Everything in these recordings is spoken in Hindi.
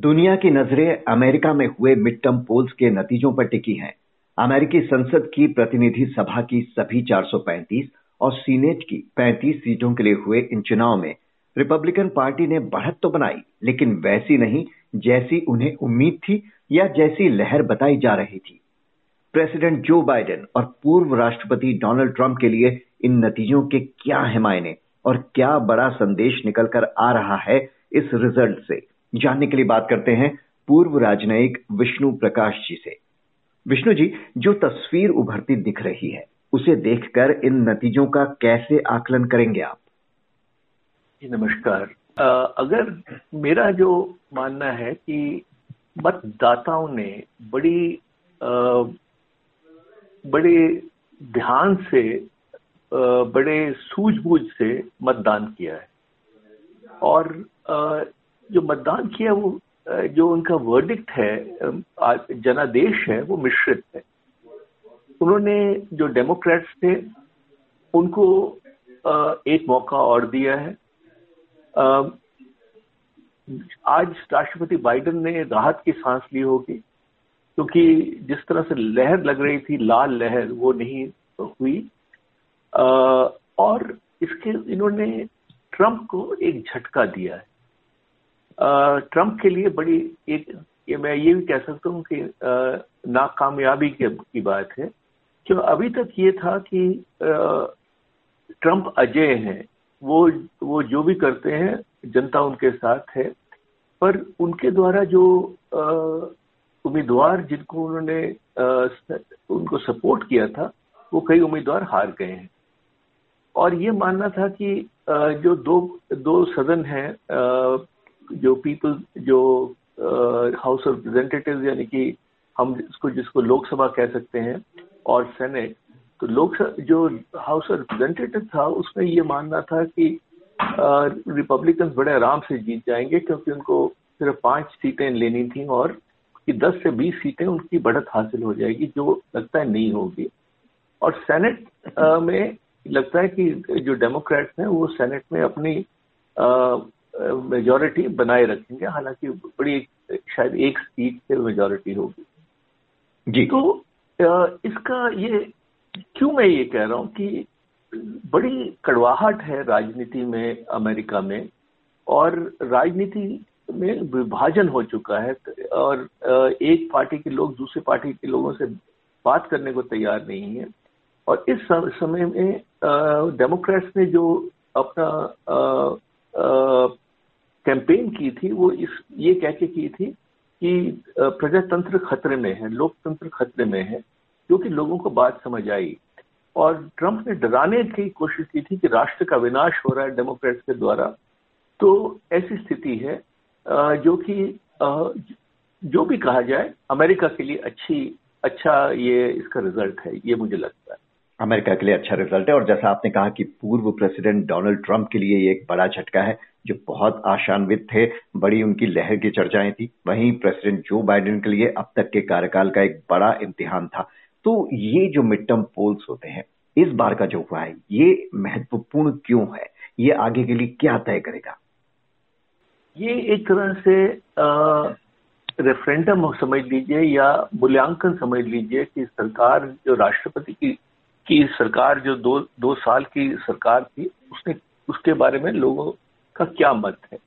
दुनिया की नज़रें अमेरिका में हुए मिड टर्म पोल्स के नतीजों पर टिकी हैं। अमेरिकी संसद की प्रतिनिधि सभा की सभी 435 और सीनेट की 35 सीटों के लिए हुए इन चुनाव में रिपब्लिकन पार्टी ने बढ़त तो बनाई, लेकिन वैसी नहीं जैसी उन्हें उम्मीद थी या जैसी लहर बताई जा रही थी। प्रेसिडेंट जो बाइडेन और पूर्व राष्ट्रपति डोनाल्ड ट्रंप के लिए इन नतीजों के क्या है मायने और क्या बड़ा संदेश निकलकर आ रहा है इस रिज़ल्ट से? जानने के लिए बात करते हैं पूर्व राजनयिक विष्णु प्रकाश जी से। विष्णु जी जो तस्वीर उभरती दिख रही है उसे देखकर इन नतीजों का कैसे आकलन करेंगे आप? नमस्कार। अगर मेरा जो मानना है कि मतदाताओं ने बड़ी आ, बड़े ध्यान से आ, बड़े सूझबूझ से मतदान किया है और जो मतदान किया वो जो उनका वर्डिक्ट है जनादेश है, वो मिश्रित है। उन्होंने जो डेमोक्रेट्स थे, उनको एक मौका और दिया है। आज राष्ट्रपति बाइडेन ने राहत की सांस ली होगी, क्योंकि जिस तरह से लहर लग रही थी, लाल लहर, वो नहीं हुई। और इसके, इन्होंने ट्रंप को एक झटका दिया है। ट्रंप के लिए बड़ी एक, ये मैं ये भी कह सकता हूँ कि नाकामयाबी की बात है। क्यों अभी तक ये था कि ट्रंप अजय हैं, वो वो जो भी करते हैं, जनता उनके साथ है। पर उनके द्वारा जो उम्मीदवार जिनको उन्होंने उनको सपोर्ट किया था, वो कई उम्मीदवार हार गए हैं। और ये मानना था कि जो दो दो सदन हैं जो पीपल जो हाउस ऑफ़ रिप्रेजेंटेटिव यानी कि हम इसको जिसको लोकसभा कह सकते हैं और सेनेट तो लोक जो हाउस ऑफ़ रिप्रेजेंटेटिव था उसमें ये मानना था कि रिपब्लिकन बड़े आराम से जीत जाएँगे क्योंकि उनको सिर्फ़ पाँच सीटें लेनी थी और कि 10 से 20 सीटें उनकी बढ़त हासिल हो जाएगी, जो लगता है नहीं होगी। और सेनेट में लगता है कि जो डेमोक्रेट्स हैं, वो सेनेट में अपनी मेजोरिटी बनाए रखेंगे हालाँकि बड़ी शायद एक सीट से मेजोरिटी होगी। जी। तो इसका ये क्यों मैं ये कह रहा हूँ कि बड़ी कड़वाहट है राजनीति में अमेरिका में और राजनीति में विभाजन हो चुका है और एक पार्टी के लोग दूसरे पार्टी के लोगों से बात करने को तैयार नहीं है। और इस समय में डेमोक्रेट्स ने जो अपना कैंपेन की थी, वो इस, ये कह के की थी कि प्रजातंत्र खतरे में है, लोकतंत्र खतरे में है क्योंकि लोगों को बात समझ आई। और ट्रंप ने डराने की कोशिश की थी कि राष्ट्र का विनाश हो रहा है डेमोक्रेट्स के द्वारा। तो ऐसी स्थिति है जो कि जो भी कहा जाए, अमेरिका के लिए अच्छी अच्छा ये इसका रिज़ल्ट है, ये मुझे लगता है। अमेरिका के लिए अच्छा रिज़ल्ट है, और जैसा आपने कहा कि पूर्व प्रेसिडेंट डोनाल्ड ट्रंप के लिए ये एक बड़ा झटका है जो बहुत आशान्वित थे, बड़ी उनकी लहर की चर्चाएँ थी। वहीं प्रेसिडेंट जो बाइडेन के लिए अब तक के कार्यकाल का एक बड़ा इम्तिहान था। तो ये जो मिड टर्म पोल्स होते हैं, इस बार का जो हुआ है, ये महत्वपूर्ण क्यों है? ये आगे के लिए क्या तय करेगा? ये एक तरह से रेफरेंडम समझ लीजिए या मूल्यांकन समझ लीजिए कि सरकार जो राष्ट्रपति की की सरकार जो दो दो साल की सरकार थी, उसने, उसके बारे में लोगों का क्या मत है?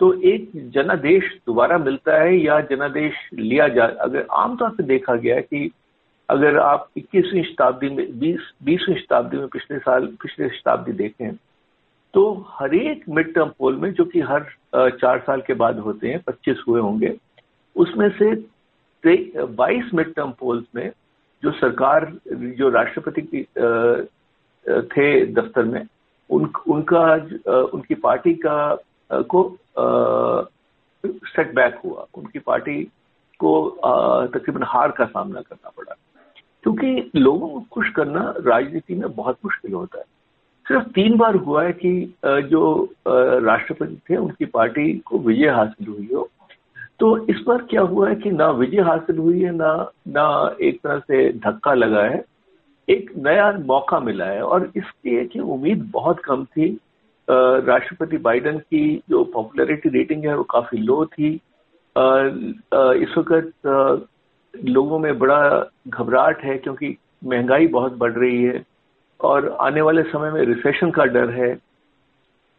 तो एक जनादेश दोबारा मिलता है या जनादेश लिया जा, अगर आमतौर पर देखा गया है कि अगर आप 21वीं शताब्दी में 20 बीसवीं शताब्दी में पिछले साल, पिछले शताब्दी देखें तो हर एक मिड टर्म पोल में, जो कि हर चार साल के बाद होते हैं 25 हुए होंगे, उसमें से 22 मिड टर्म पोल्स में जो सरकार, जो राष्ट्रपति की थे दफ्तर में उन, उनका उनकी पार्टी का को सेटबैक हुआ। उनकी पार्टी को तकरीबन हार का सामना करना पड़ा। क्योंकि लोगों को खुश करना राजनीति में बहुत मुश्किल होता है। सिर्फ़ तीन बार हुआ है कि जो राष्ट्रपति थे उनकी पार्टी को विजय हासिल हुई हो। तो इस बार क्या हुआ है कि ना विजय हासिल हुई है ना ना एक तरह से धक्का लगा है। एक नया मौका मिला है और इसकी की उम्मीद बहुत कम थी। राष्ट्रपति बाइडेन की जो पॉपुलैरिटी रेटिंग है वो काफ़ी लो थी। इस वक्त लोगों में बड़ा घबराहट है क्योंकि महँगाई बहुत बढ़ रही है और आने वाले समय में रिसेशन का डर है।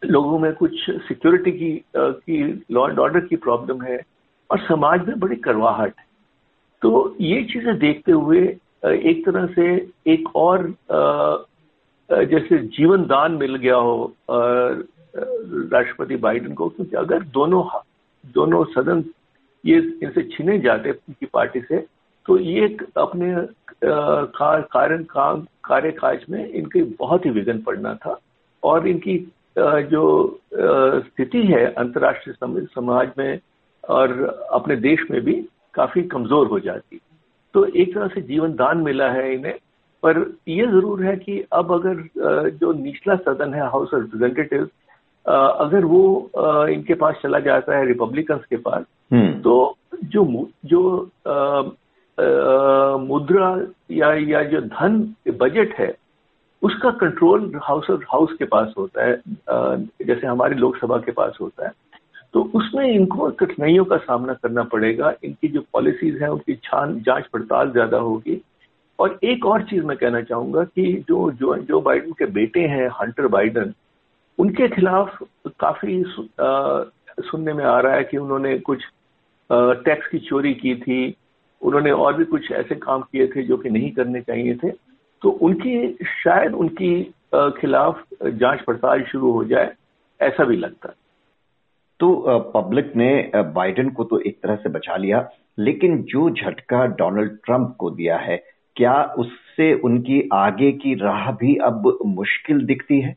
लोगों में कुछ सिक्योरिटी की की लॉ एंड ऑर्डर की प्रॉब्लम है और समाज में बड़ी करवाहट है। तो ये चीज़ें देखते हुए एक तरह से एक और जैसे जीवन दान मिल गया हो राष्ट्रपति बाइडेन को, क्योंकि अगर दोनों दोनों सदन ये इनसे छीने जाते उनकी पार्टी से तो ये अपने कारण काम कार्यकाज में इनके बहुत ही विघन पड़ना था। और इनकी जो स्थिति है अंतर्राष्ट्रीय समाज में और अपने देश में भी काफ़ी कमज़ोर हो जाती। तो एक तरह से जीवन दान मिला है इन्हें पर यह ज़रूर है कि अब अगर जो निचला सदन है हाउस ऑफ़ रिप्रेजेंटेटिव अगर वो इनके पास चला जाता है रिपब्लिकन्स के पास हम्म। तो जो जो मुद्रा या या जो धन बजट है उसका कंट्रोल हाउस ऑफ़ हाउस के पास होता है जैसे हमारी लोकसभा के पास होता है तो उसमें इनको कठिनाइयों का सामना करना पड़ेगा। इनकी जो पॉलिसीज़ हैं, उनकी छान, जाँच पड़ताल ज़्यादा होगी। और एक और चीज़ मैं कहना चाहूँगा कि जो जो जो बाइडन के बेटे हैं हंटर बाइडन उनके खिलाफ काफ़ी सुनने में आ रहा है कि उन्होंने कुछ टैक्स की चोरी की थी। उन्होंने और भी कुछ ऐसे काम किए थे जो कि नहीं करने चाहिए थे। तो उनकी, शायद उनकी खिलाफ जाँच पड़ताल शुरू हो जाए, ऐसा भी लगता है। तो पब्लिक ने बाइडेन को तो एक तरह से बचा लिया, लेकिन जो झटका डोनाल्ड ट्रंप को दिया है, क्या उससे उनकी आगे की राह भी अब मुश्किल दिखती है?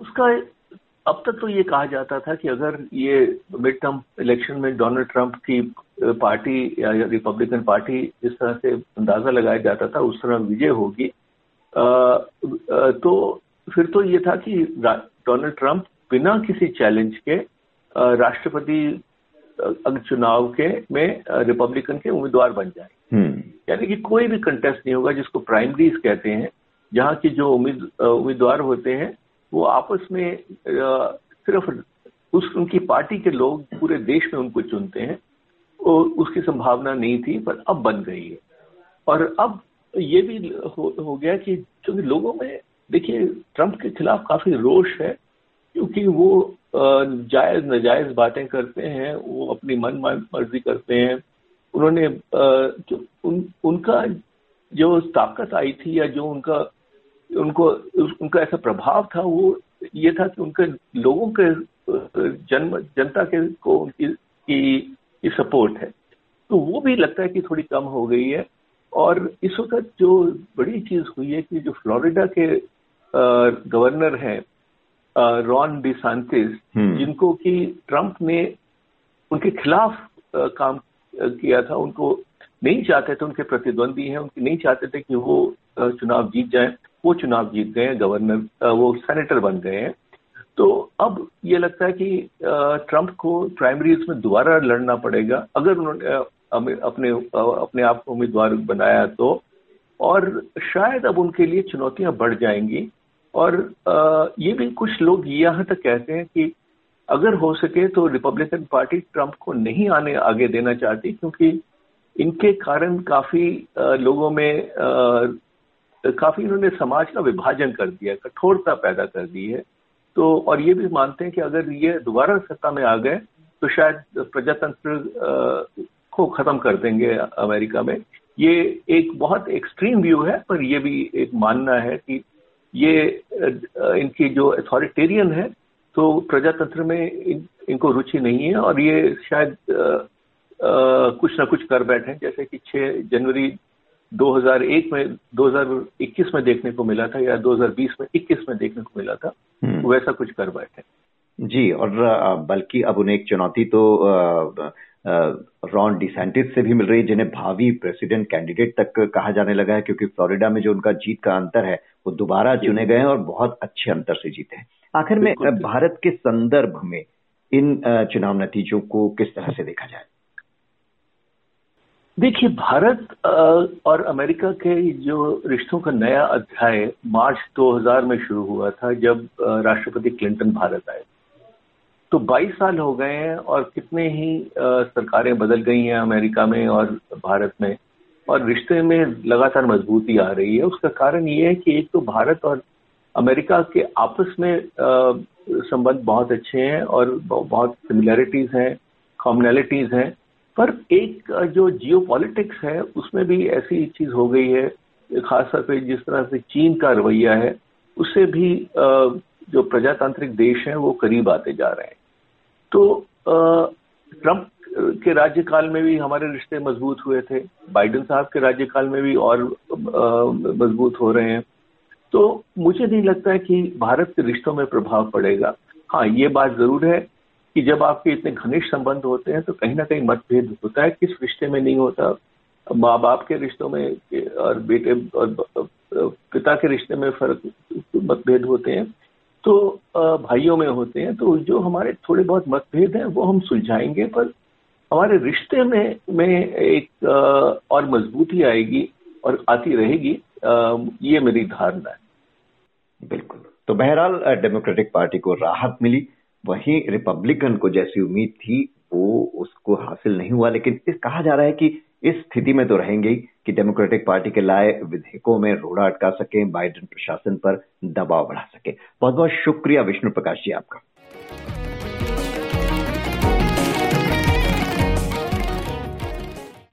उसका, अब तक तो ये कहा जाता था कि अगर ये मिड टर्म इलेक्शन में डोनाल्ड ट्रंप की पार्टी या रिपब्लिकन पार्टी जिस तरह से अंदाज़ा लगाया जाता था, उस तरह विजय होगी तो फिर तो ये था कि डोनाल्ड ट्रंप बिना किसी चैलेंज के राष्ट्रपति चुनाव के में रिपब्लिकन के उम्मीदवार बन जाए हम्म। यानी कि कोई भी कंटेस्ट नहीं होगा जिसको प्राइमरीज कहते हैं जहाँ की जो उम्मीद उम्मीदवार होते हैं वो आपस में सिर्फ़ उस उनकी पार्टी के लोग पूरे देश में उनको चुनते हैं और उसकी संभावना नहीं थी पर अब बन गई है और अब ये भी हो, हो गया कि क्योंकि लोगों में देखिए ट्रंप के खिलाफ काफ़ी रोष है क्योंकि वो जायज़ नजायज बातें करते हैं वो अपनी मन मर्ज़ी करते हैं। उन्होंने जो उन, उनका जो ताकत आई थी या जो उनका उनको उनका ऐसा प्रभाव था वो ये था कि उनके लोगों के जन्म जनता के को उनकी की, की सपोर्ट है। तो वो भी लगता है कि थोड़ी कम हो गई है। और इस वक्त जो बड़ी चीज़ हुई है कि जो फ्लोरिडा के गवर्नर हैं रॉन डिसांतिस हम्म। जिनको कि ट्रंप ने उनके खिलाफ काम किया था उनको नहीं चाहते थे उनके प्रतिद्वंदी हैं उनके नहीं चाहते थे कि वो चुनाव जीत जाए वो चुनाव जीत गए गवर्नर वो सेनेटर बन गए हैं। तो अब ये लगता है कि ट्रंप को प्राइमरीज में दोबारा लड़ना पड़ेगा। अगर उन्होंने अपने अपने आप को उम्मीदवार बनाया तो और शायद अब उनके लिए चुनौतियाँ बढ़ जाएँगी। और ये भी कुछ लोग यहाँ तक कहते हैं कि अगर हो सके तो रिपब्लिकन पार्टी ट्रंप को नहीं आने, आगे देना चाहती, क्योंकि इनके कारण काफ़ी लोगों में काफ़ी इन्होंने समाज का विभाजन कर दिया, कठोरता पैदा कर दी है। तो और ये भी मानते हैं कि अगर ये दोबारा सत्ता में आ गए तो शायद प्रजातंत्र को खत्म कर देंगे अमेरिका में। ये एक बहुत एक्सट्रीम व्यू है, पर ये भी एक मानना है कि ये इनकी जो अथॉरिटेरियन है तो प्रजातंत्र में इन, इनको रुचि नहीं है और ये शायद आ, आ, कुछ ना कुछ कर बैठे जैसे कि 6 जनवरी 2001 में 2021 में देखने को मिला था या 2020 में 21 में देखने को मिला था हम्म। वैसा कुछ कर बैठे जी और बल्कि अब उन्हें एक चुनौती तो रॉन डिसेंटिस से भी मिल रही है जिन्हें भावी प्रेसिडेंट कैंडिडेट तक कहा जाने लगा है क्योंकि फ्लोरिडा में जो उनका जीत का अंतर है वो दोबारा चुने गए हैं और बहुत अच्छे अंतर से जीते हैं। आखिर में भारत के संदर्भ में इन चुनाव नतीजों को किस तरह से देखा जाए? देखिए भारत और अमेरिका के जो रिश्तों का नया अध्याय मार्च 2000 में शुरू हुआ था जब राष्ट्रपति क्लिंटन भारत आए तो 22 साल हो गए हैं और कितने ही सरकारें बदल गई हैं अमेरिका में और भारत में, और रिश्ते में लगातार मजबूती आ रही है। उसका कारण ये है कि एक तो भारत और अमेरिका के आपस में संबंध बहुत अच्छे हैं और बहुत सिमिलैरिटीज हैं कॉमनैलिटीज हैं, पर एक जो जियो है, उसमें भी ऐसी चीज़ हो गई है, खासतौर पर जिस तरह से चीन का रवैया है, उससे भी जो प्रजातांत्रिक देश हैं, वो करीब आते जा रहे हैं। तो ट्रंप के राज्यकाल में भी हमारे रिश्ते मज़बूत हुए थे। बाइडेन साहब के राज्यकाल में भी और मज़बूत हो रहे हैं। तो मुझे नहीं लगता है कि भारत के रिश्तों में प्रभाव पड़ेगा। हाँ ये बात ज़रूर है कि जब आपके इतने घनिष्ठ संबंध होते हैं तो कहीं ना कहीं मतभेद होता है, किस रिश्ते में नहीं होता। माँ बाप के रिश्तों में और बेटे और पिता के रिश्ते में फ़र्क, मतभेद होते हैं। तो भाइयों में होते हैं तो जो हमारे थोड़े बहुत मतभेद हैं, वो हम सुलझाएँगे, पर हमारे रिश्ते में में एक और मजबूती आएगी और आती रहेगी ये मेरी धारणा है। बिल्कुल। तो बहरहाल डेमोक्रेटिक पार्टी को राहत मिली, वहीं रिपब्लिकन को जैसी उम्मीद थी, वो उसको हासिल नहीं हुआ, लेकिन इस कहा जा रहा है कि इस स्थिति में तो रहेंगे कि डेमोक्रेटिक पार्टी के लाए विधेयकों में रोड़ा अटका सके, बाइडेन प्रशासन पर दबाव बढ़ा सके। बहुत बहुत शुक्रिया विष्णु प्रकाश जी आपका।